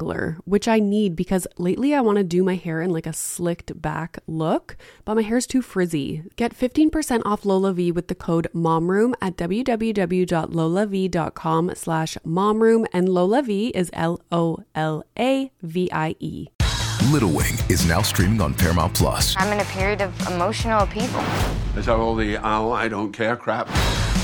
detangler which I need because lately I want to do my hair in like a slicked back look, but my hair's too frizzy. Get 15% off LolaVie with the code MOMROOM at www.lolav.com slash momroom and LolaVie is L-O-L-A-V-I-E. Little Wing is now streaming on Paramount Plus. I'm in a period of emotional upheaval. Is that all the oh, I don't care crap?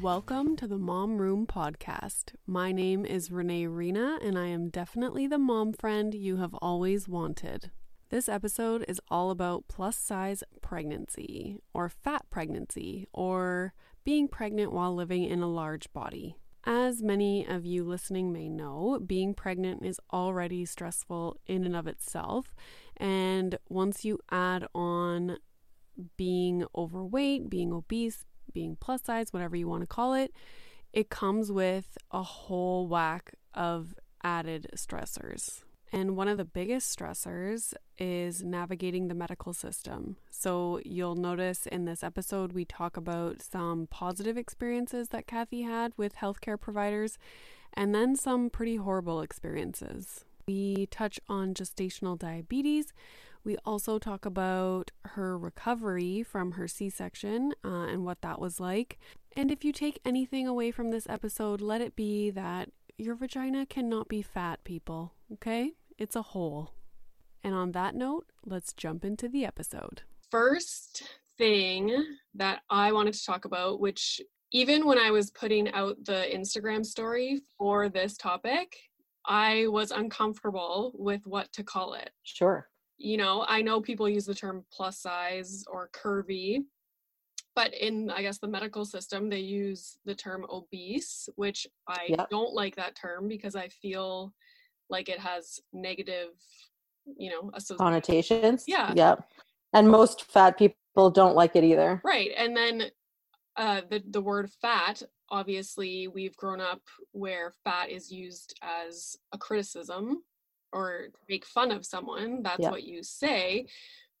Welcome to the Mom Room Podcast. My name is Renee Reina, and I am definitely the mom friend you have always wanted. This episode is all about plus size pregnancy, or fat pregnancy, or being pregnant while living in a large body. As many of you listening may know, being pregnant is already stressful in and of itself. And once you add on being overweight, being obese, being plus size, whatever you want to call it, it comes with a whole whack of added stressors. And one of the biggest stressors is navigating the medical system. So, you'll notice in this episode, we talk about some positive experiences that Cathy had with healthcare providers and then some pretty horrible experiences. We touch on gestational diabetes. We also talk about her recovery from her C section uh, and what that was like. And if you take anything away from this episode, let it be that your vagina cannot be fat, people, okay? It's a hole. And on that note, let's jump into the episode. first thing that I wanted to talk about, which even when I was putting out the Instagram story for this topic, I was uncomfortable with what to call it. Sure. You know, I know people use the term plus size or curvy, but in, I guess, the medical system, they use the term obese, which I Yep. don't like that term because I feel like it has negative, you know, associations. Connotations. Yeah. Yep. And most fat people don't like it either. Right. And then uh, the, the word fat, obviously, we've grown up where fat is used as a criticism or to make fun of someone. That's Yeah. what you say.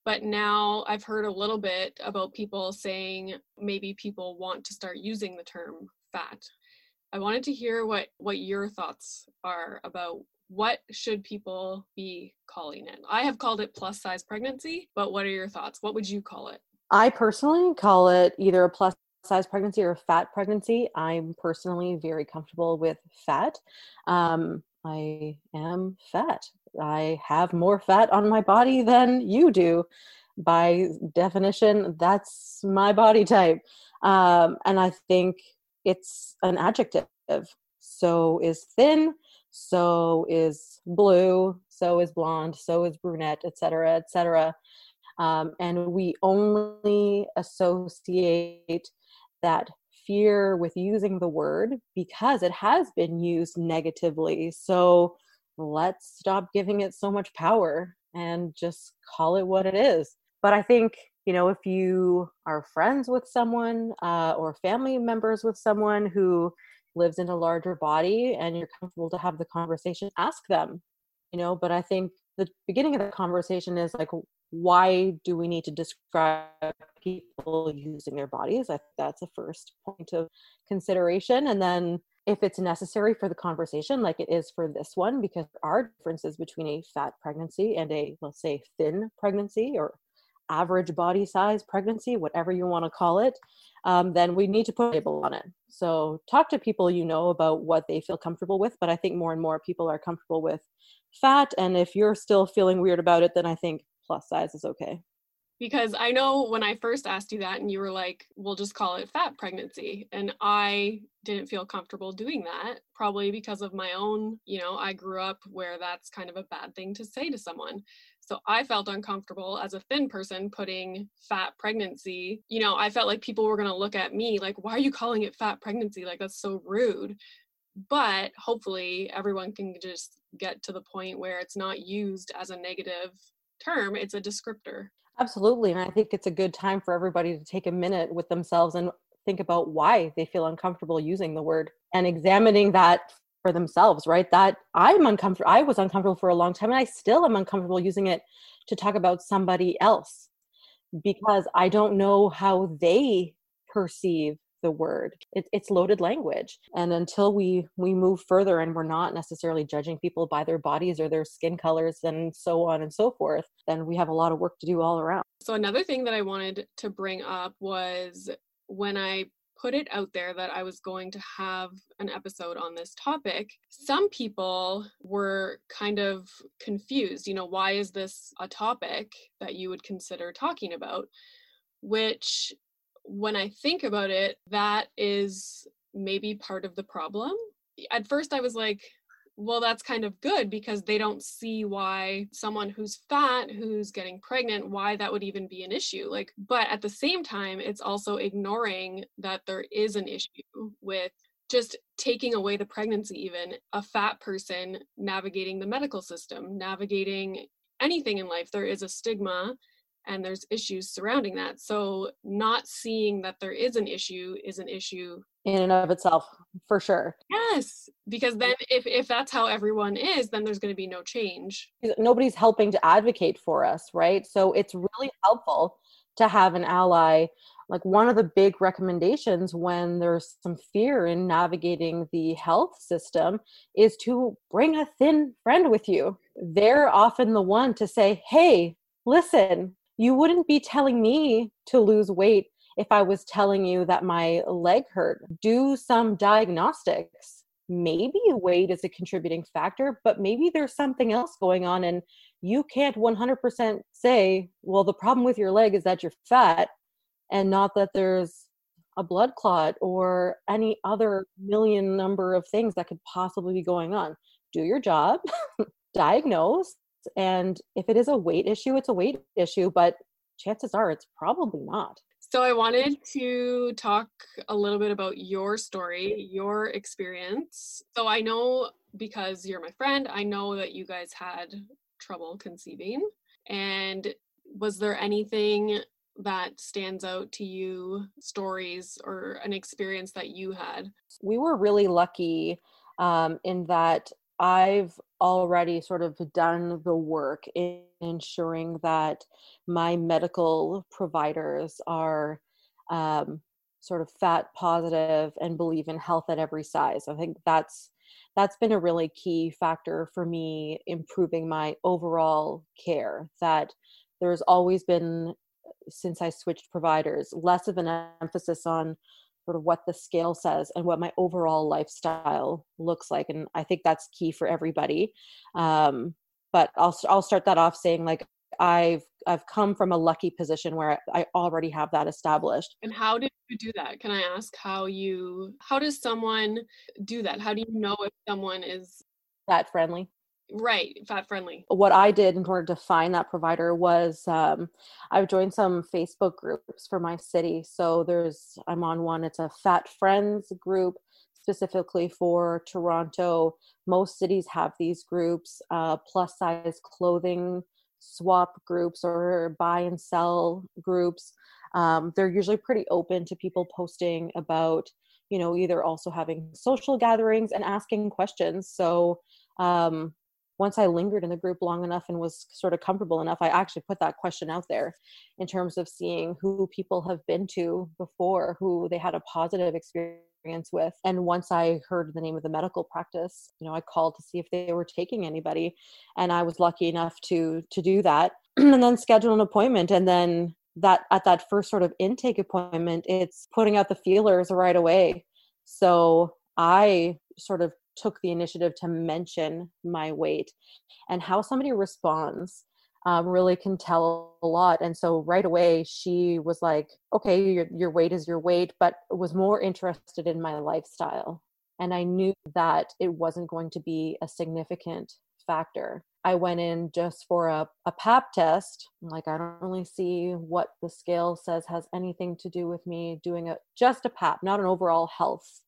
But now I've heard a little bit about people saying maybe people want to start using the term fat. I wanted to hear what, what your thoughts are about what should people be calling it. I have called it plus size pregnancy, but what are your thoughts? What would you call it? I personally call it either a plus size pregnancy or a fat pregnancy. I'm personally very comfortable with fat. Um, I am fat. I have more fat on my body than you do. By definition, that's my body type. Um, and I think it's an adjective. So is thin, so is blue, so is blonde, so is brunette, etc., etc. Um, and we only associate that fear with using the word because it has been used negatively. So let's stop giving it so much power and just call it what it is. But I think, you know, if you are friends with someone uh, or family members with someone who lives in a larger body and you're comfortable to have the conversation, ask them, you know. But I think the beginning of the conversation is like, why do we need to describe people using their bodies? I that's a first point of consideration. And then if it's necessary for the conversation, like it is for this one, because there are differences between a fat pregnancy and a, let's say, thin pregnancy or average body size pregnancy, whatever you want to call it, um, then we need to put a label on it. So talk to people you know about what they feel comfortable with. But I think more and more people are comfortable with fat. And if you're still feeling weird about it, then I think plus size is okay because I know when I first asked you that and you were like, we'll just call it fat pregnancy. And I didn't feel comfortable doing that, probably because of my own, you know, I grew up where that's kind of a bad thing to say to someone. So I felt uncomfortable as a thin person putting fat pregnancy. You know, I felt like people were going to look at me like, why are you calling it fat pregnancy? Like, that's so rude. But hopefully, everyone can just get to the point where it's not used as a negative term, it's a descriptor. Absolutely. And I think it's a good time for everybody to take a minute with themselves and think about why they feel uncomfortable using the word and examining that for themselves, right? That I'm uncomfortable. I was uncomfortable for a long time and I still am uncomfortable using it to talk about somebody else because I don't know how they perceive the word it, it's loaded language and until we we move further and we're not necessarily judging people by their bodies or their skin colors and so on and so forth then we have a lot of work to do all around so another thing that i wanted to bring up was when i put it out there that I was going to have an episode on this topic, some people were kind of confused. You know, why is this a topic that you would consider talking about? Which when I think about it, that is maybe part of the problem. At first, I was like, well, that's kind of good because they don't see why someone who's fat, who's getting pregnant, why that would even be an issue. Like, but at the same time, it's also ignoring that there is an issue with just taking away the pregnancy, even a fat person navigating the medical system, navigating anything in life. There is a stigma and there's issues surrounding that. So not seeing that there is an issue is an issue in and of itself, for sure. Yes, because then if if that's how everyone is, then there's going to be no change. Nobody's helping to advocate for us, right? So it's really helpful to have an ally. Like one of the big recommendations when there's some fear in navigating the health system is to bring a thin friend with you. They're often the one to say, "Hey, listen, you wouldn't be telling me to lose weight if I was telling you that my leg hurt. Do some diagnostics. Maybe weight is a contributing factor, but maybe there's something else going on, and you can't 100% say, well, the problem with your leg is that you're fat, and not that there's a blood clot or any other million number of things that could possibly be going on. Do your job, diagnose, and if it is a weight issue, it's a weight issue, but chances are it's probably not. So I wanted to talk a little bit about your story, your experience. So I know because you're my friend, I know that you guys had trouble conceiving. And was there anything that stands out to you, stories or an experience that you had? We were really lucky um, in that I've already sort of done the work in ensuring that my medical providers are um, sort of fat positive and believe in health at every size. I think that's that's been a really key factor for me improving my overall care. That there's always been since I switched providers less of an emphasis on sort of what the scale says and what my overall lifestyle looks like and i think that's key for everybody. Um, but i'll i'll start that off saying like i've i've come from a lucky position where i already have that established. And how did you do that? Can i ask how you how does someone do that? How do you know if someone is that friendly right fat friendly. What i did in order to find that provider was um, i've joined some facebook groups for my city. So there's i'm on one it's a fat friends group specifically for toronto. Most cities have these groups uh, plus size clothing swap groups or buy and sell groups. Um, they're usually pretty open to people posting about you know either also having social gatherings and asking questions. So um, once I lingered in the group long enough and was sort of comfortable enough, I actually put that question out there in terms of seeing who people have been to before, who they had a positive experience with. And once I heard the name of the medical practice, you know, I called to see if they were taking anybody. And I was lucky enough to to do that and then schedule an appointment. And then that at that first sort of intake appointment, it's putting out the feelers right away. So I sort of took the initiative to mention my weight and how somebody responds um, really can tell a lot. And so right away, she was like, okay, your, your weight is your weight, but was more interested in my lifestyle. And I knew that it wasn't going to be a significant factor. I went in just for a, a pap test. Like, I don't really see what the scale says has anything to do with me doing a just a pap, not an overall health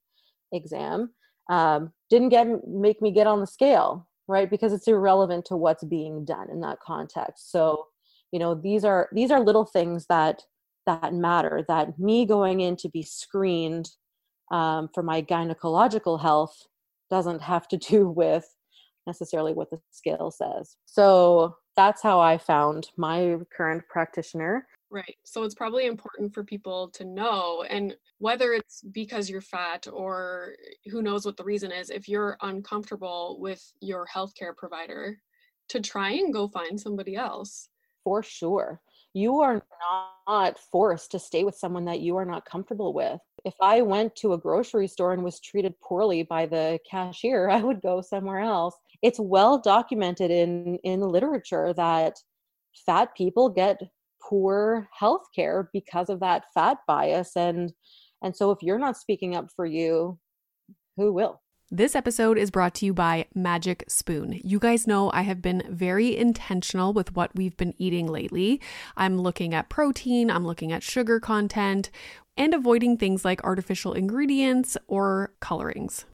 exam. Um, didn't get make me get on the scale right? Because it's irrelevant to what's being done in that context. So you know these are these are little things that that matter that me going in to be screened um, for my gynecological health doesn't have to do with necessarily what the scale says. So that's how i found my current practitioner Right. So it's probably important for people to know, and whether it's because you're fat or who knows what the reason is, if you're uncomfortable with your healthcare provider, to try and go find somebody else. For sure. You are not forced to stay with someone that you are not comfortable with. If I went to a grocery store and was treated poorly by the cashier, I would go somewhere else. It's well documented in in literature that fat people get poor health care because of that fat bias and and so if you're not speaking up for you who will this episode is brought to you by Magic Spoon. You guys know I have been very intentional with what we've been eating lately. I'm looking at protein, I'm looking at sugar content, and avoiding things like artificial ingredients or colorings.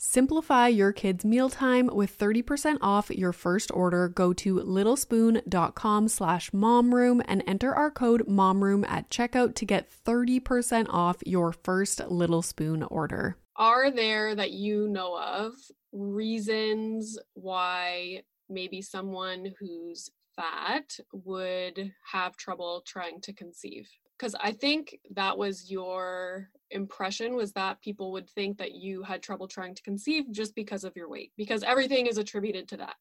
Simplify your kids' mealtime with 30% off your first order. Go to littlespoon.com slash momroom and enter our code momroom at checkout to get 30% off your first Little Spoon order. Are there that you know of reasons why maybe someone who's fat would have trouble trying to conceive? Because I think that was your impression was that people would think that you had trouble trying to conceive just because of your weight, because everything is attributed to that.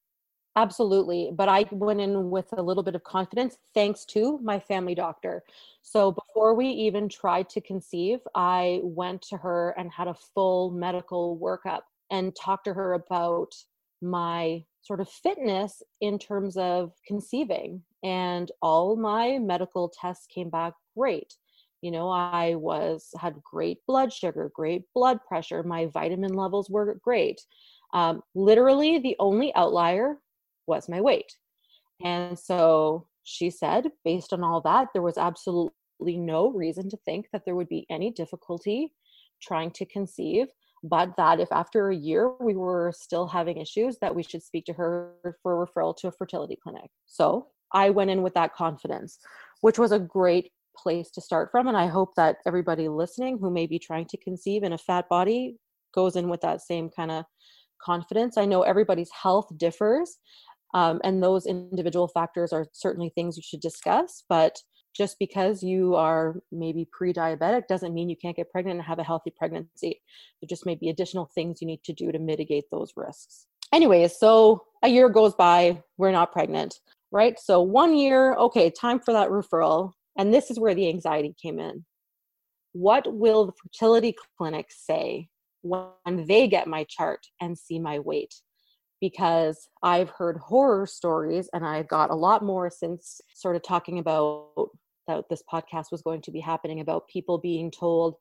Absolutely. But I went in with a little bit of confidence thanks to my family doctor. So before we even tried to conceive, I went to her and had a full medical workup and talked to her about my sort of fitness in terms of conceiving. And all my medical tests came back great. You know, I was had great blood sugar, great blood pressure. My vitamin levels were great. Um, literally, the only outlier was my weight. And so she said, based on all that, there was absolutely no reason to think that there would be any difficulty trying to conceive, but that if after a year we were still having issues, that we should speak to her for referral to a fertility clinic. So I went in with that confidence, which was a great place to start from. And I hope that everybody listening who may be trying to conceive in a fat body goes in with that same kind of confidence. I know everybody's health differs, um, and those individual factors are certainly things you should discuss. But just because you are maybe pre diabetic doesn't mean you can't get pregnant and have a healthy pregnancy. There just may be additional things you need to do to mitigate those risks. Anyways, so a year goes by, we're not pregnant, right? So one year, okay, time for that referral. And this is where the anxiety came in. What will the fertility clinic say when they get my chart and see my weight? Because I've heard horror stories, and I've got a lot more since sort of talking about that this podcast was going to be happening about people being told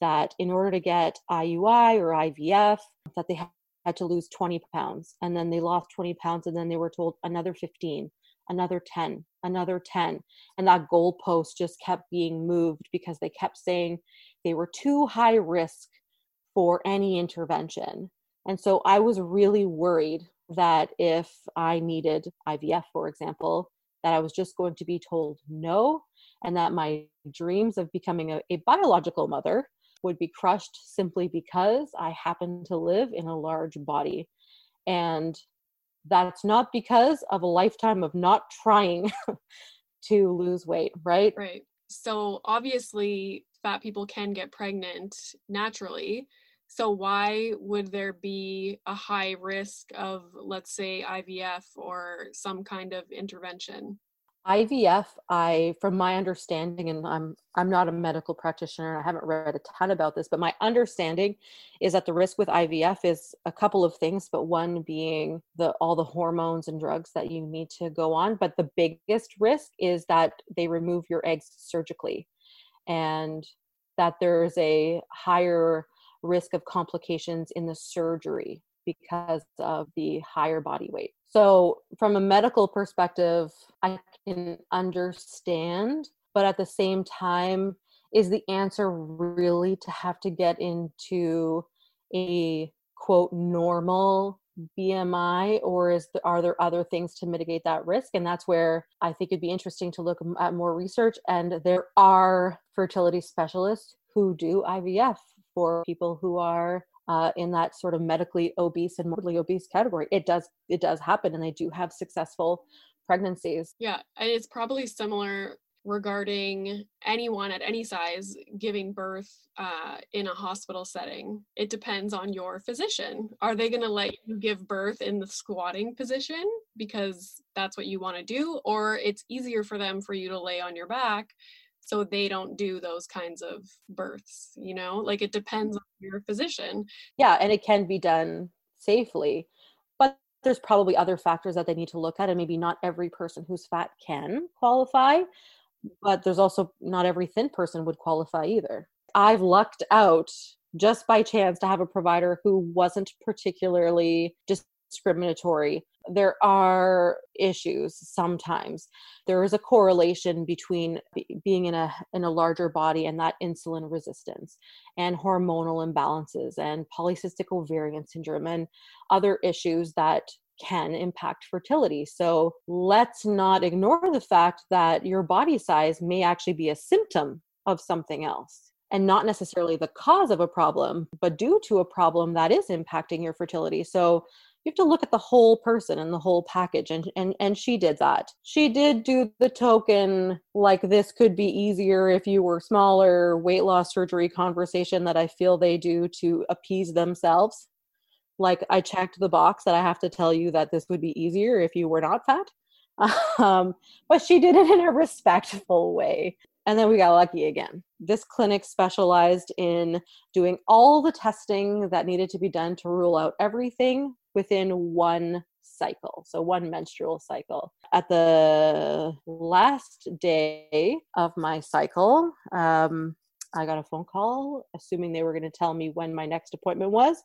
that in order to get IUI or IVF, that they had to lose 20 pounds, and then they lost 20 pounds, and then they were told another 15 another 10, another 10. And that goalpost just kept being moved because they kept saying they were too high risk for any intervention. And so I was really worried that if I needed IVF, for example, that I was just going to be told no, and that my dreams of becoming a, a biological mother would be crushed simply because I happen to live in a large body. And that's not because of a lifetime of not trying to lose weight, right? Right. So obviously, fat people can get pregnant naturally. So why would there be a high risk of, let's say, IVF or some kind of intervention? IVF, I from my understanding, and I'm I'm not a medical practitioner, and I haven't read a ton about this, but my understanding is that the risk with IVF is a couple of things, but one being the all the hormones and drugs that you need to go on. But the biggest risk is that they remove your eggs surgically and that there's a higher risk of complications in the surgery because of the higher body weight. So, from a medical perspective, I can understand, but at the same time, is the answer really to have to get into a quote normal BMI, or is there, are there other things to mitigate that risk? And that's where I think it'd be interesting to look at more research. And there are fertility specialists who do IVF for people who are uh, in that sort of medically obese and morbidly obese category. It does it does happen, and they do have successful pregnancies. Yeah, and it's probably similar regarding anyone at any size giving birth uh, in a hospital setting. It depends on your physician. Are they going to let you give birth in the squatting position because that's what you want to do, or it's easier for them for you to lay on your back so they don't do those kinds of births you know? Like it depends on your physician. Yeah and it can be done safely but there's probably other factors that they need to look at and maybe not every person who's fat can qualify but there's also not every thin person would qualify either. I've lucked out just by chance to have a provider who wasn't particularly just discriminatory. There are issues sometimes. There is a correlation between being in a in a larger body and that insulin resistance and hormonal imbalances and polycystic ovarian syndrome and other issues that can impact fertility. So let's not ignore the fact that your body size may actually be a symptom of something else and not necessarily the cause of a problem, but due to a problem that is impacting your fertility. So you have to look at the whole person and the whole package and and and she did that. She did do the token like this could be easier if you were smaller weight loss surgery conversation that i feel they do to appease themselves. Like i checked the box that i have to tell you that this would be easier if you were not fat. Um, but she did it in a respectful way. And then we got lucky again. This clinic specialized in doing all the testing that needed to be done to rule out everything within one cycle so one menstrual cycle at the last day of my cycle um, i got a phone call assuming they were going to tell me when my next appointment was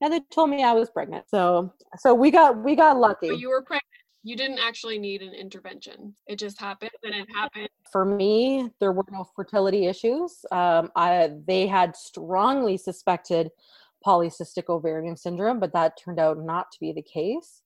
and they told me I was pregnant. So so we got we got lucky. So you were pregnant. You didn't actually need an intervention. It just happened and it happened. For me, there were no fertility issues. Um, I they had strongly suspected polycystic ovarian syndrome, but that turned out not to be the case.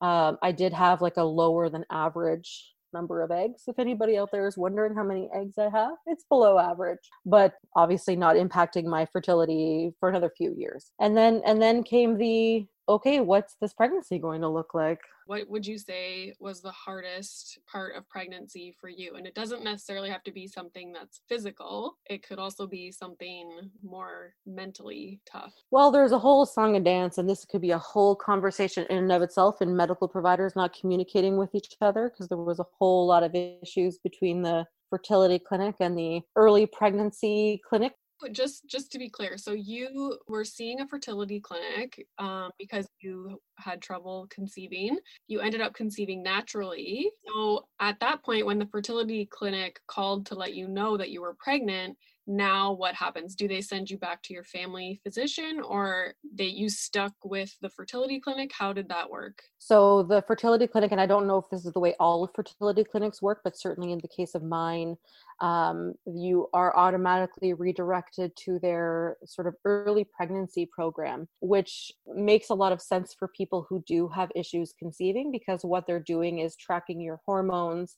Um, I did have like a lower than average number of eggs. If anybody out there is wondering how many eggs I have, it's below average, but obviously not impacting my fertility for another few years. And then and then came the okay, what's this pregnancy going to look like? What would you say was the hardest part of pregnancy for you? And it doesn't necessarily have to be something that's physical, it could also be something more mentally tough. Well, there's a whole song and dance, and this could be a whole conversation in and of itself, and medical providers not communicating with each other because there was a whole lot of issues between the fertility clinic and the early pregnancy clinic just just to be clear so you were seeing a fertility clinic um, because you had trouble conceiving. You ended up conceiving naturally. So at that point when the fertility clinic called to let you know that you were pregnant now what happens? Do they send you back to your family physician or that you stuck with the fertility clinic? How did that work? So the fertility clinic and i don't know if this is the way all fertility clinics work but certainly in the case of mine um, you are automatically redirected to their sort of early pregnancy program which makes a lot of sense for people who do have issues conceiving because what they're doing is tracking your hormones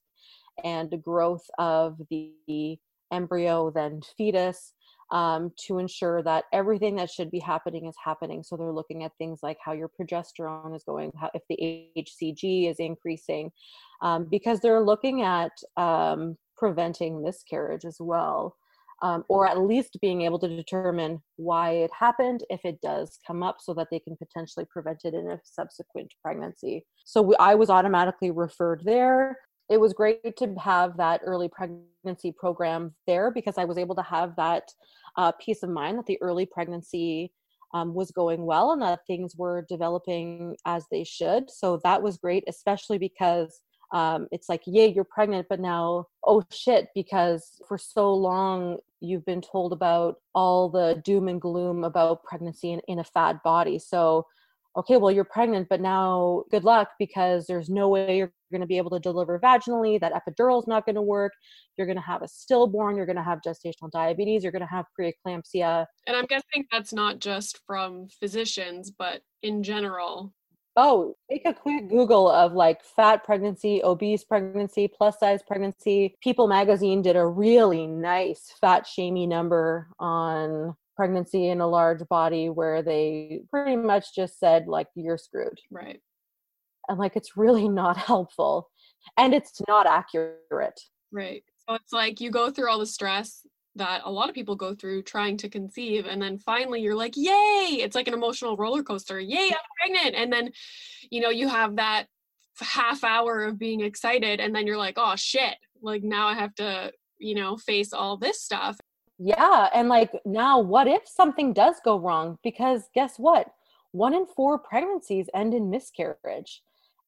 and the growth of the embryo, then fetus, um, to ensure that everything that should be happening is happening. So they're looking at things like how your progesterone is going, how, if the HCG is increasing, um, because they're looking at um, preventing miscarriage as well. Um, or at least being able to determine why it happened if it does come up so that they can potentially prevent it in a subsequent pregnancy. So we, I was automatically referred there it was great to have that early pregnancy program there because I was able to have that uh, peace of mind that the early pregnancy um, was going well and that things were developing as they should. So that was great, especially because um, it's like, yay, you're pregnant, but now, oh shit, because for so long you've been told about all the doom and gloom about pregnancy in, in a fat body. So okay, well, you're pregnant, but now good luck because there's no way you're going to be able to deliver vaginally. That epidural is not going to work. You're going to have a stillborn. You're going to have gestational diabetes. You're going to have preeclampsia. And I'm guessing that's not just from physicians, but in general. Oh, take a quick Google of like fat pregnancy, obese pregnancy, plus size pregnancy. People magazine did a really nice fat shamey number on pregnancy in a large body where they pretty much just said like you're screwed. Right. And like it's really not helpful and it's not accurate. Right. So it's like you go through all the stress that a lot of people go through trying to conceive and then finally you're like yay it's like an emotional roller coaster yay i'm pregnant and then you know you have that half hour of being excited and then you're like oh shit like now i have to you know face all this stuff yeah. And like now, what if something does go wrong? Because guess what? One in four pregnancies end in miscarriage.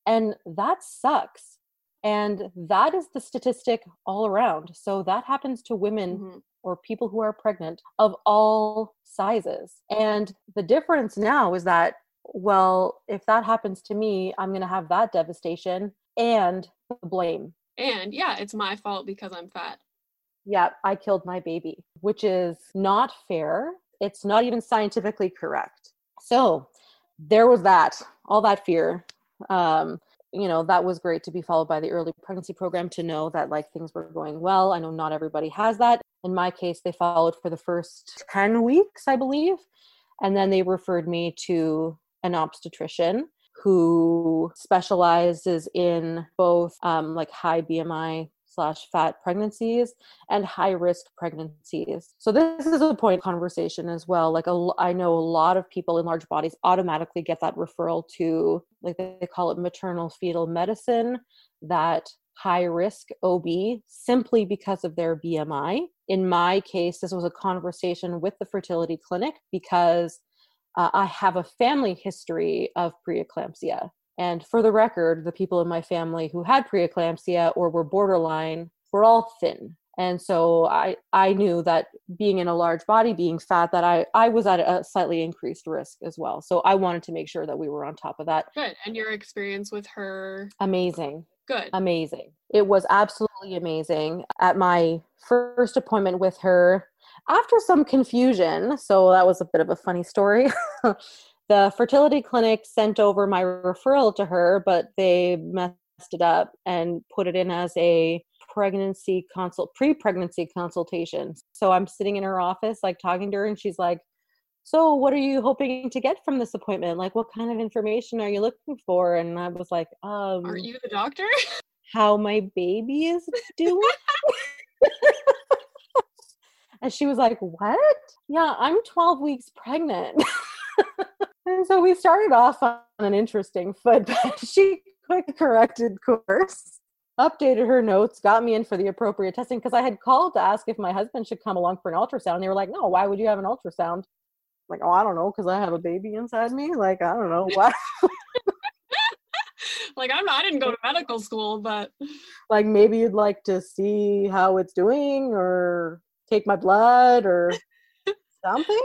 And that sucks. And that is the statistic all around. So that happens to women mm-hmm. Or people who are pregnant of all sizes. And the difference now is that well, if that happens to me, I'm going to have that devastation and the blame. And yeah, it's my fault because I'm fat. Yeah, I killed my baby, which is not fair. It's not even scientifically correct. So there was that, all that fear. Um, you know, that was great to be followed by the early pregnancy program to know that like things were going well. I know not everybody has that. In my case, they followed for the first 10 weeks, I believe. And then they referred me to an obstetrician who specializes in both um, like high BMI slash fat pregnancies and high risk pregnancies. So this is a point conversation as well. Like a, I know a lot of people in large bodies automatically get that referral to like they call it maternal fetal medicine, that high risk OB simply because of their BMI. In my case, this was a conversation with the fertility clinic because uh, I have a family history of preeclampsia. And for the record, the people in my family who had preeclampsia or were borderline were all thin. And so I, I knew that being in a large body, being fat, that I, I was at a slightly increased risk as well. So I wanted to make sure that we were on top of that. Good. And your experience with her? Amazing. Good. Amazing. It was absolutely amazing. At my first appointment with her, after some confusion, so that was a bit of a funny story. the fertility clinic sent over my referral to her, but they messed it up and put it in as a pregnancy consult pre-pregnancy consultation. So I'm sitting in her office like talking to her and she's like, "So, what are you hoping to get from this appointment? Like what kind of information are you looking for?" And I was like, "Um Are you the doctor?" How my baby is doing? And she was like, What? Yeah, I'm 12 weeks pregnant. and so we started off on an interesting foot, but she quick corrected course, updated her notes, got me in for the appropriate testing because I had called to ask if my husband should come along for an ultrasound. And they were like, No, why would you have an ultrasound? I'm like, oh, I don't know, because I have a baby inside me. Like, I don't know. Why? like I'm not, I didn't go to medical school, but like maybe you'd like to see how it's doing or take my blood or something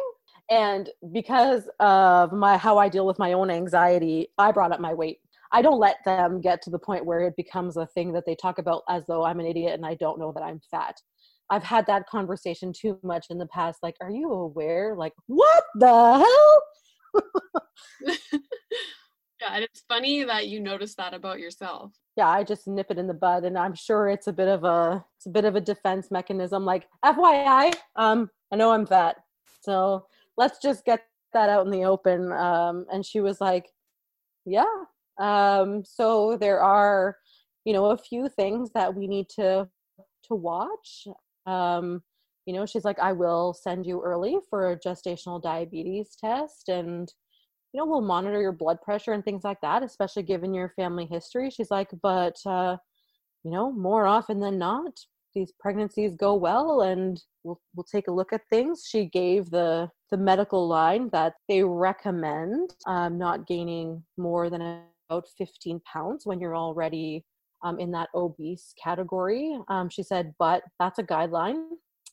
and because of my how i deal with my own anxiety i brought up my weight i don't let them get to the point where it becomes a thing that they talk about as though i'm an idiot and i don't know that i'm fat. I've had that conversation too much in the past like are you aware? Like what the hell? Yeah and it's funny that you notice that about yourself. Yeah i just nip it in the bud and i'm sure it's a bit of a it's a bit of a defense mechanism like fyi um i know i'm fat so let's just get that out in the open um and she was like yeah um so there are you know a few things that we need to to watch um you know she's like i will send you early for a gestational diabetes test and you know, we'll monitor your blood pressure and things like that, especially given your family history. She's like, but, uh, you know, more often than not, these pregnancies go well and we'll, we'll take a look at things. She gave the, the medical line that they recommend um, not gaining more than about 15 pounds when you're already um, in that obese category. Um, she said, but that's a guideline.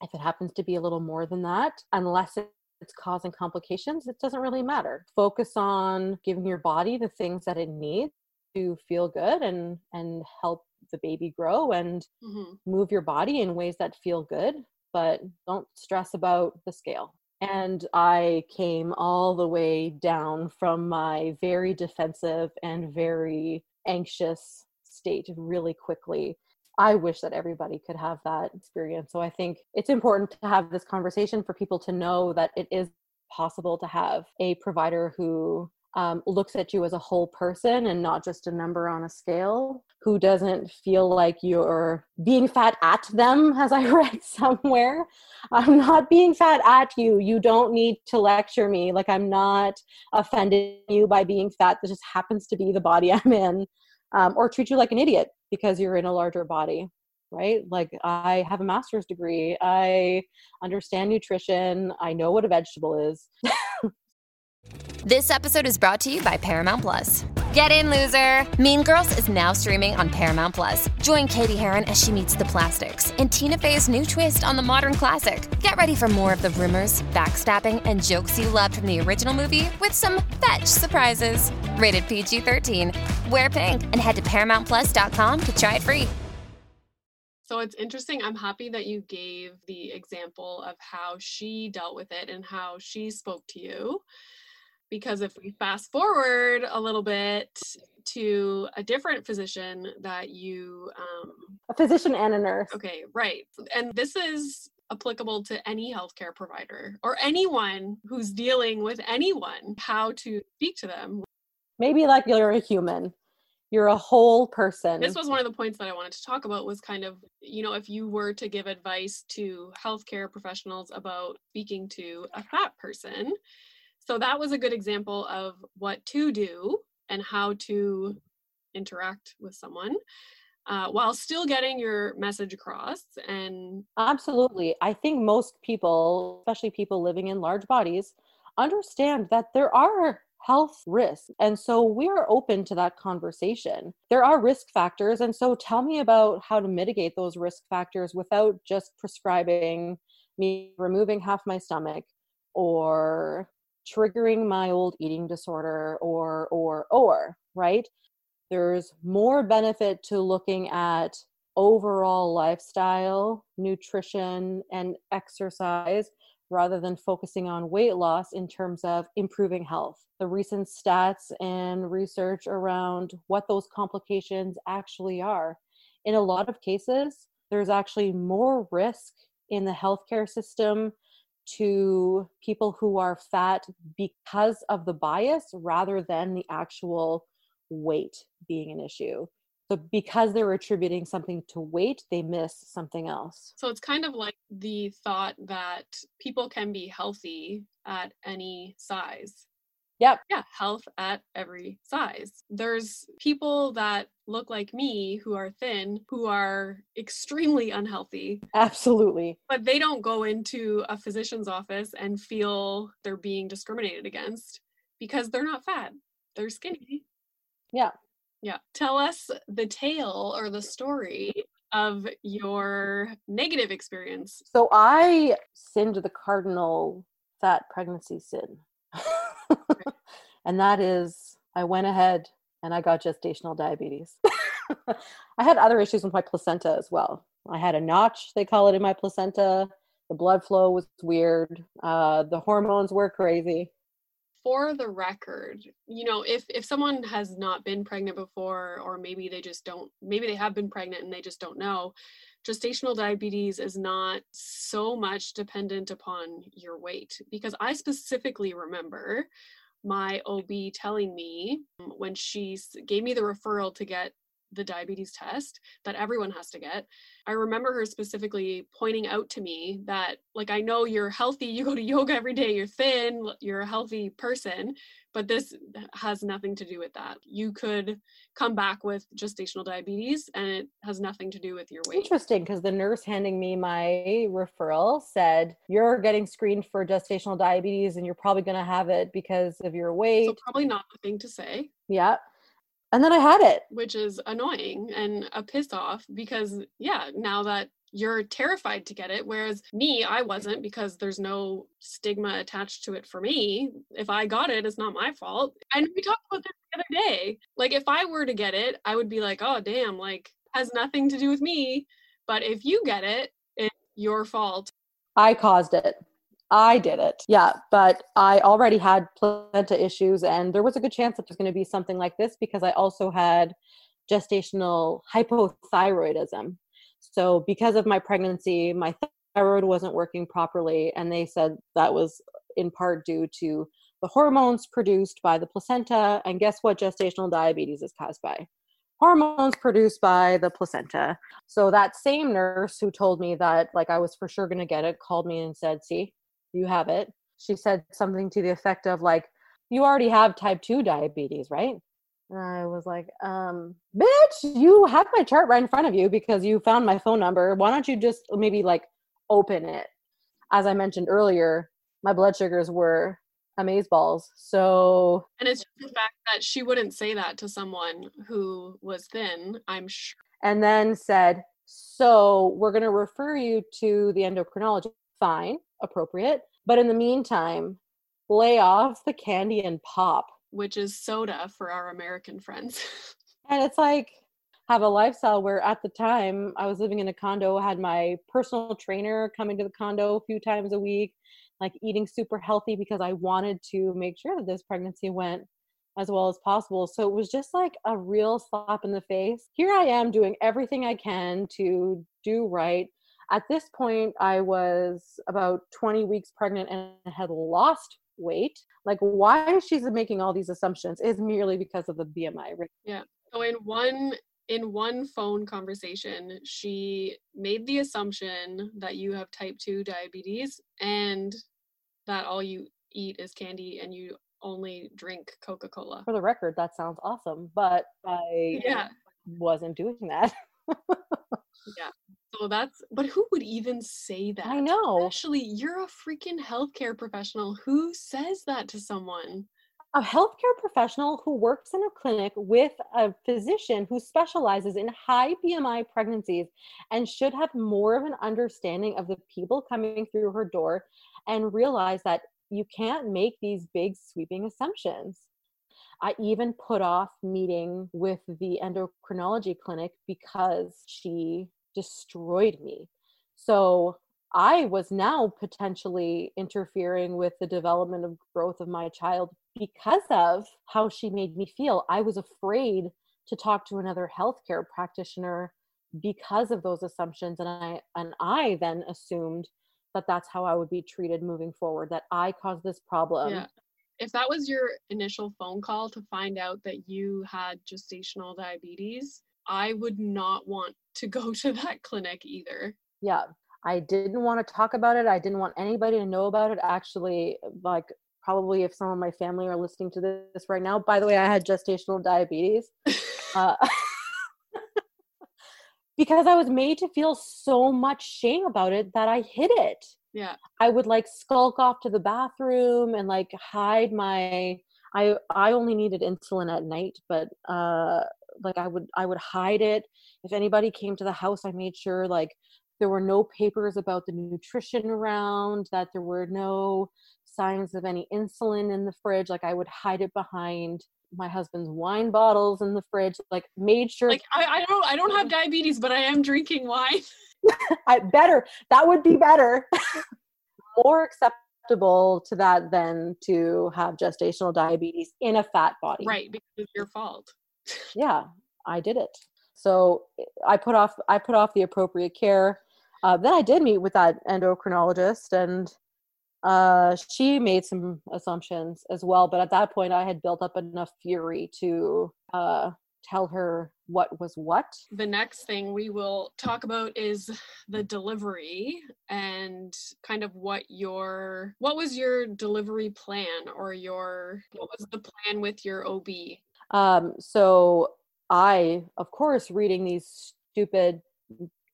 If it happens to be a little more than that, unless it's causing complications, it doesn't really matter. Focus on giving your body the things that it needs to feel good and and help the baby grow and mm-hmm. move your body in ways that feel good, but don't stress about the scale. And I came all the way down from my very defensive and very anxious state really quickly I wish that everybody could have that experience. So I think it's important to have this conversation for people to know that it is possible to have a provider who um, looks at you as a whole person and not just a number on a scale, who doesn't feel like you're being fat at them, as I read somewhere. I'm not being fat at you. You don't need to lecture me. Like, I'm not offending you by being fat. This just happens to be the body I'm in. Um, or treat you like an idiot because you're in a larger body right? Like I have a master's degree. I understand nutrition. I know what a vegetable is. this episode is brought to you by Paramount Plus. Get in, loser! Mean Girls is now streaming on Paramount Plus. Join Cady Heron as she meets the plastics and Tina Fey's new twist on the modern classic. Get ready for more of the rumors, backstabbing, and jokes you loved from the original movie with some fetch surprises. Rated PG 13. Wear pink and head to ParamountPlus.com to try it free. So it's interesting. I'm happy that you gave the example of how she dealt with it and how she spoke to you because if we fast forward a little bit to a different physician that you um a physician and a nurse. Okay right. And this is applicable to any healthcare provider or anyone who's dealing with anyone how to speak to them. Maybe like you're a human. You're a whole person. This was one of the points that i wanted to talk about was kind of you know if you were to give advice to healthcare professionals about speaking to a fat person so that was a good example of what to do and how to interact with someone uh, while still getting your message across and absolutely. I think most people especially people living in large bodies understand that there are health risks and so we are open to that conversation. There are risk factors and so tell me about how to mitigate those risk factors without just prescribing me removing half my stomach or triggering my old eating disorder or or or right? There's more benefit to looking at overall lifestyle nutrition and exercise rather than focusing on weight loss in terms of improving health. The recent stats and research around what those complications actually are. In a lot of cases there's actually more risk in the healthcare system to people who are fat because of the bias rather than the actual weight being an issue. So because they're attributing something to weight, they miss something else. So it's kind of like the thought that people can be healthy at any size. Yep. Yeah, health at every size. There's people that look like me who are thin, who are extremely unhealthy. Absolutely. But they don't go into a physician's office and feel they're being discriminated against because they're not fat. They're skinny. Yeah. Yeah. Tell us the tale or the story of your negative experience. So I sinned the cardinal fat pregnancy sin. and that is I went ahead and I got gestational diabetes. I had other issues with my placenta as well. I had a notch, they call it in my placenta. The blood flow was weird. Uh, the hormones were crazy. For the record, you know, if if someone has not been pregnant before, or maybe they just don't, maybe they have been pregnant and they just don't know, gestational diabetes is not so much dependent upon your weight. Because I specifically remember my OB telling me um, when she gave me the referral to get the diabetes test that everyone has to get. I remember her specifically pointing out to me that, like, I know you're healthy, you go to yoga every day, you're thin, you're a healthy person, but this has nothing to do with that. You could come back with gestational diabetes and it has nothing to do with your weight. Interesting because the nurse handing me my referral said, You're getting screened for gestational diabetes and you're probably going to have it because of your weight. So, probably not the thing to say. Yeah. And then I had it. Which is annoying and a piss off because, yeah, now that you're terrified to get it. Whereas me, I wasn't because there's no stigma attached to it for me. If I got it, it's not my fault. And we talked about this the other day. Like, if I were to get it, I would be like, oh, damn, like, has nothing to do with me. But if you get it, it's your fault. I caused it. I did it. Yeah, but I already had placenta issues, and there was a good chance that there's going to be something like this because I also had gestational hypothyroidism. So, because of my pregnancy, my thyroid wasn't working properly, and they said that was in part due to the hormones produced by the placenta. And guess what gestational diabetes is caused by? Hormones produced by the placenta. So, that same nurse who told me that, like, I was for sure going to get it called me and said, See, you have it. She said something to the effect of like, you already have type 2 diabetes, right? And I was like, um, bitch, you have my chart right in front of you because you found my phone number. Why don't you just maybe like open it? As I mentioned earlier, my blood sugars were amaze balls. So And it's just the fact that she wouldn't say that to someone who was thin, I'm sure. and then said, "So we're going to refer you to the endocrinologist." Fine, appropriate. But in the meantime, lay off the candy and pop. Which is soda for our American friends. And it's like have a lifestyle where at the time I was living in a condo, had my personal trainer coming to the condo a few times a week, like eating super healthy because I wanted to make sure that this pregnancy went as well as possible. So it was just like a real slap in the face. Here I am doing everything I can to do right. At this point, I was about 20 weeks pregnant and had lost weight. Like, why she's making all these assumptions is merely because of the BMI. Yeah. So in one in one phone conversation, she made the assumption that you have type 2 diabetes and that all you eat is candy and you only drink Coca-Cola. For the record, that sounds awesome, but I Yeah. wasn't doing that. Yeah. So that's but who would even say that? I know. Actually, you're a freaking healthcare professional. Who says that to someone? a healthcare professional who works in a clinic with a physician who specializes in high BMI pregnancies and should have more of an understanding of the people coming through her door and realize that you can't make these big sweeping assumptions. I even put off meeting with the endocrinology clinic because she destroyed me. So I was now potentially interfering with the development of growth of my child because of how she made me feel. I was afraid to talk to another healthcare practitioner because of those assumptions and I and I then assumed that that's how I would be treated moving forward that I caused this problem. Yeah. If that was your initial phone call to find out that you had gestational diabetes, I would not want to go to that clinic either. Yeah. I didn't want to talk about it. I didn't want anybody to know about it. Actually, like probably if some of my family are listening to this right now, by the way, I had gestational diabetes. uh, because I was made to feel so much shame about it that I hid it. Yeah. I would like skulk off to the bathroom and like hide my I I only needed insulin at night, but uh like I would I would hide it. If anybody came to the house, I made sure like there were no papers about the nutrition around, that there were no signs of any insulin in the fridge. Like I would hide it behind my husband's wine bottles in the fridge. Like made sure Like I, I don't I don't have diabetes, but I am drinking wine. I better that would be better. More acceptable to that than to have gestational diabetes in a fat body. Right, because it's your fault. Yeah, I did it. So I put off I put off the appropriate care. Uh, then I did meet with that endocrinologist, and uh, she made some assumptions as well. But at that point, I had built up enough fury to uh, tell her what was what. The next thing we will talk about is the delivery and kind of what your what was your delivery plan or your what was the plan with your OB? Um, so I, of course, reading these stupid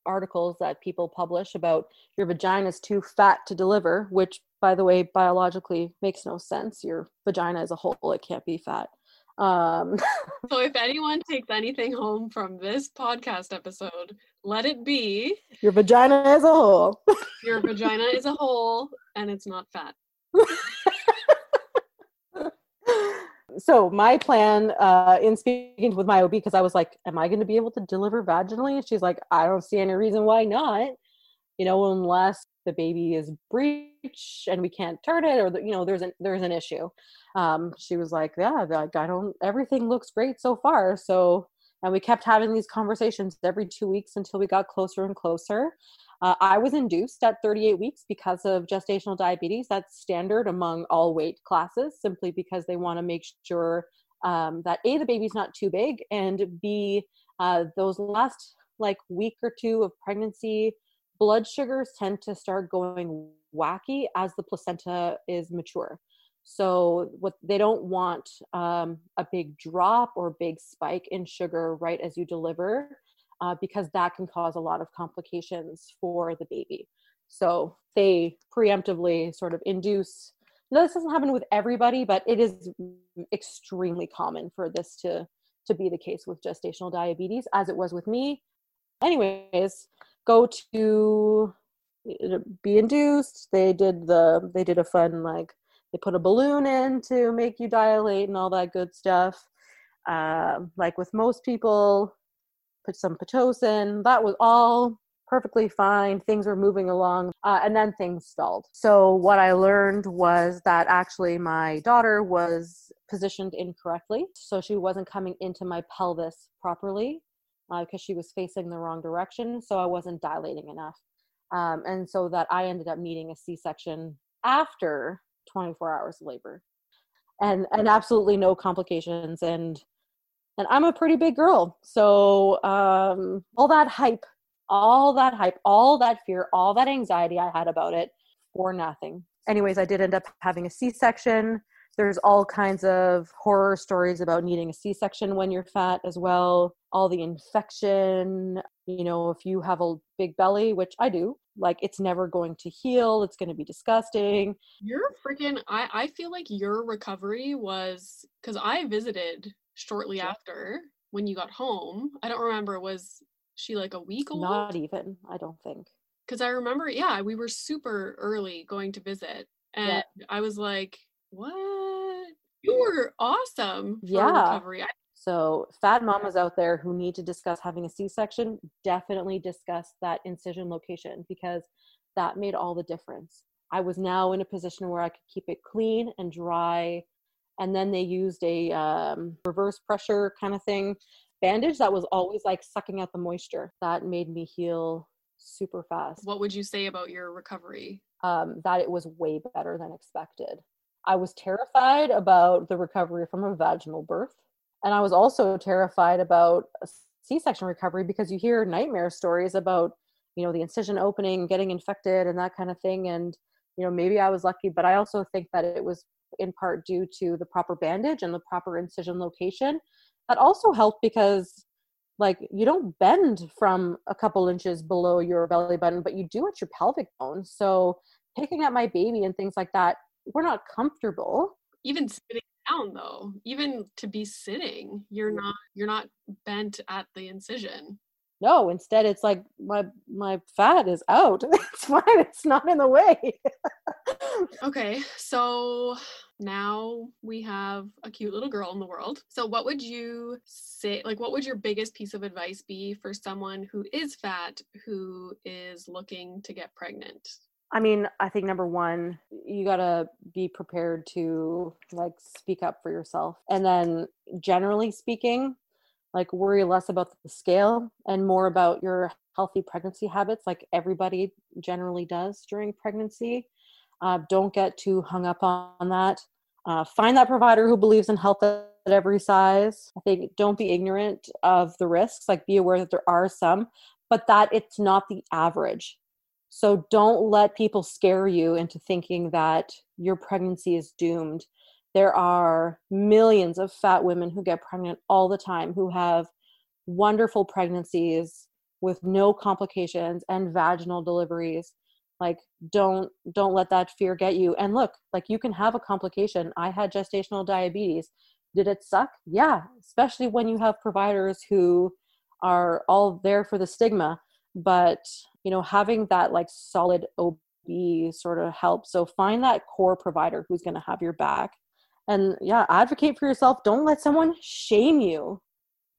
articles that people publish about your vagina is too fat to deliver, which, by the way, biologically makes no sense. Your vagina as a whole, it can't be fat. Um, So if anyone takes anything home from this podcast episode, let it be your vagina as a whole. your vagina is a hole and it's not fat. so my plan uh, in speaking with my OB, because I was like, "Am I going to be able to deliver vaginally?" And she's like, "I don't see any reason why not. You know, unless the baby is breech and we can't turn it, or the, you know, there's an there's an issue." Um, she was like, "Yeah, like I don't. Everything looks great so far." So, and we kept having these conversations every two weeks until we got closer and closer. Uh, I was induced at 38 weeks because of gestational diabetes. That's standard among all weight classes, simply because they want to make sure um, that A, the baby's not too big, and B, uh, those last like week or two of pregnancy, blood sugars tend to start going wacky as the placenta is mature. So what they don't want um, a big drop or big spike in sugar right as you deliver uh, because that can cause a lot of complications for the baby. So they preemptively sort of induce no this doesn't happen with everybody but it is extremely common for this to to be the case with gestational diabetes as it was with me anyways go to be induced they did the they did a fun like they put a balloon in to make you dilate and all that good stuff. Uh, like with most people put some pitocin that was all perfectly fine. Things were moving along uh, and then things stalled. So what i learned was that actually my daughter was positioned incorrectly so she wasn't coming into my pelvis properly because uh, she was facing the wrong direction so i wasn't dilating enough. Um, and so that i ended up needing a c-section after 24 hours of labor. And and absolutely no complications. And and i'm a pretty big girl. So um, all that hype all that hype all that fear all that anxiety i had about it for nothing. Anyways i did end up having a c-section. There's all kinds of horror stories about needing a c-section when you're fat as well. All the infection you know if you have a big belly which i do like it's never going to heal it's going to be disgusting. You're freaking i i feel like your recovery was because i visited shortly after when you got home i don't remember was she like a week old? Not even i don't think. Because i remember yeah we were super early going to visit and yeah. i was like what? You were awesome yeah. recovery. So, fat mamas out there who need to discuss having a C section, definitely discuss that incision location because that made all the difference. I was now in a position where I could keep it clean and dry. And then they used a um, reverse pressure kind of thing bandage that was always like sucking out the moisture. That made me heal super fast. What would you say about your recovery? Um, that it was way better than expected. I was terrified about the recovery from a vaginal birth and I was also terrified about C-section recovery because you hear nightmare stories about, you know, the incision opening, getting infected, and that kind of thing. And you know, maybe I was lucky, but I also think that it was in part due to the proper bandage and the proper incision location. That also helped because like you don't bend from a couple inches below your belly button, but you do at your pelvic bone. So picking up my baby and things like that, we're not comfortable. Even sitting down though even to be sitting you're not you're not bent at the incision. No instead it's like my my fat is out. It's fine. It's not in the way. Okay so now we have a cute little girl in the world. So what would you say like what would your biggest piece of advice be for someone who is fat who is looking to get pregnant I mean, I think number one, you got to be prepared to like speak up for yourself. And then, generally speaking, like worry less about the scale and more about your healthy pregnancy habits, like everybody generally does during pregnancy. Uh, don't get too hung up on that. Uh, find that provider who believes in health at every size. I think don't be ignorant of the risks, like be aware that there are some, but that it's not the average so don't let people scare you into thinking that your pregnancy is doomed. There are millions of fat women who get pregnant all the time who have wonderful pregnancies with no complications and vaginal deliveries. Like don't don't let that fear get you. And look like you can have a complication. I had gestational diabetes. Did it suck? Yeah especially when you have providers who are all there for the stigma. But you know having that like solid ob sort of help. So find that core provider who's going to have your back. And yeah advocate for yourself. Don't let someone shame you.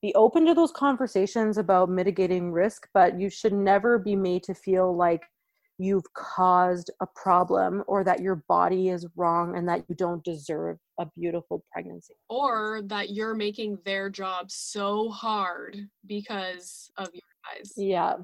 Be open to those conversations about mitigating risk but you should never be made to feel like you've caused a problem or that your body is wrong and that you don't deserve a beautiful pregnancy. Or that you're making their job so hard because of your guys yeah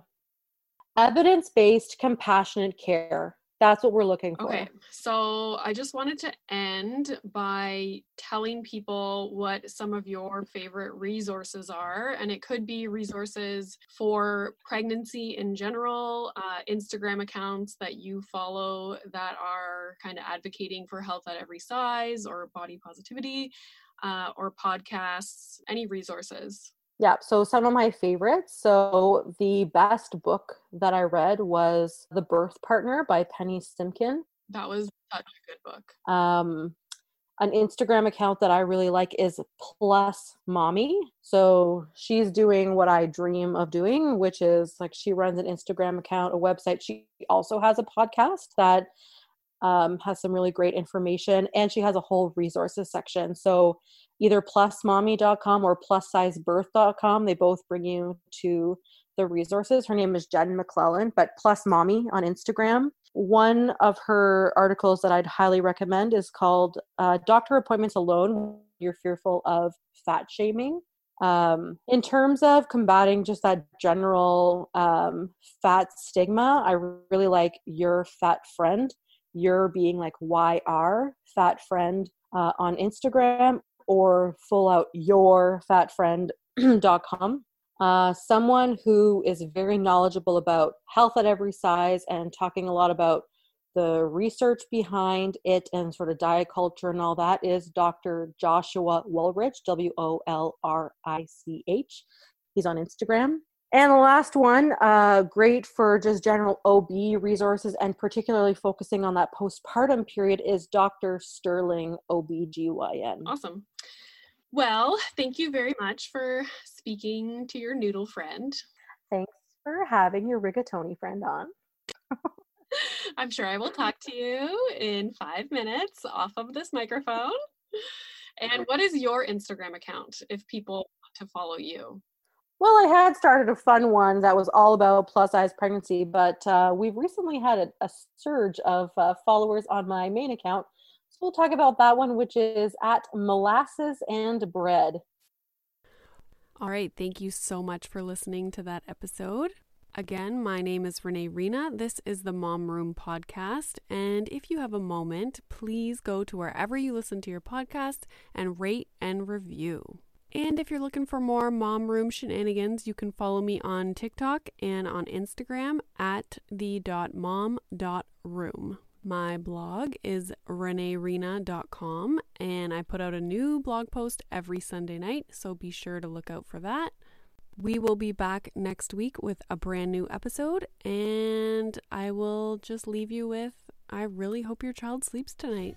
evidence based compassionate care. That's what we're looking for. Okay. So I just wanted to end by telling people what some of your favorite resources are. And it could be resources for pregnancy in general, uh, Instagram accounts that you follow that are kind of advocating for health at every size or body positivity, uh, or podcasts, any resources. Yeah, so some of my favorites. So the best book that I read was The Birth Partner by Penny Simkin. That was Such a good book. Um, an Instagram account that I really like is Plus Mommy. So she's doing what I dream of doing, which is like she runs an Instagram account, a website. She also has a podcast that um, has some really great information, and she has a whole resources section. So either plusmommy.com or plussizebirth.com, they both bring you to the resources. Her name is Jen McLellan, but Plus Mommy on Instagram. One of her articles that I'd highly recommend is called uh, Doctor Appointments Alone. You're fearful of fat shaming. Um, in terms of combating just that general um, fat stigma, I really like Your Fat Friend. You're being like YR, Fat Friend uh, on Instagram or full out your yourfatfriend.com uh, someone who is very knowledgeable about health at every size and talking a lot about the research behind it and sort of diet culture and all that is Dr. Joshua Wolrich, W O L R I C H. He's on Instagram. And the last one, uh, great for just general OB resources and particularly focusing on that postpartum period, is Dr. Sterling OBGYN. Awesome. Well, thank you very much for speaking to your noodle friend. Thanks for having your rigatoni friend on. I'm sure I will talk to you in five minutes off of this microphone. And what is your Instagram account if people want to follow you? Well, I had started a fun one that was all about plus size pregnancy, but uh, we've recently had a, a surge of uh, followers on my main account so we'll talk about that one, which is at molasses and bread. All right. Thank you so much for listening to that episode. Again, my name is Renee Reina. This is the Mom Room Podcast. And if you have a moment, please go to wherever you listen to your podcast and rate and review. And if you're looking for more Mom Room shenanigans, you can follow me on TikTok and on Instagram at the.mom.room. My blog is reneereina.com and I put out a new blog post every Sunday night, so be sure to look out for that. We will be back next week with a brand new episode, and I will just leave you with I really hope your child sleeps tonight.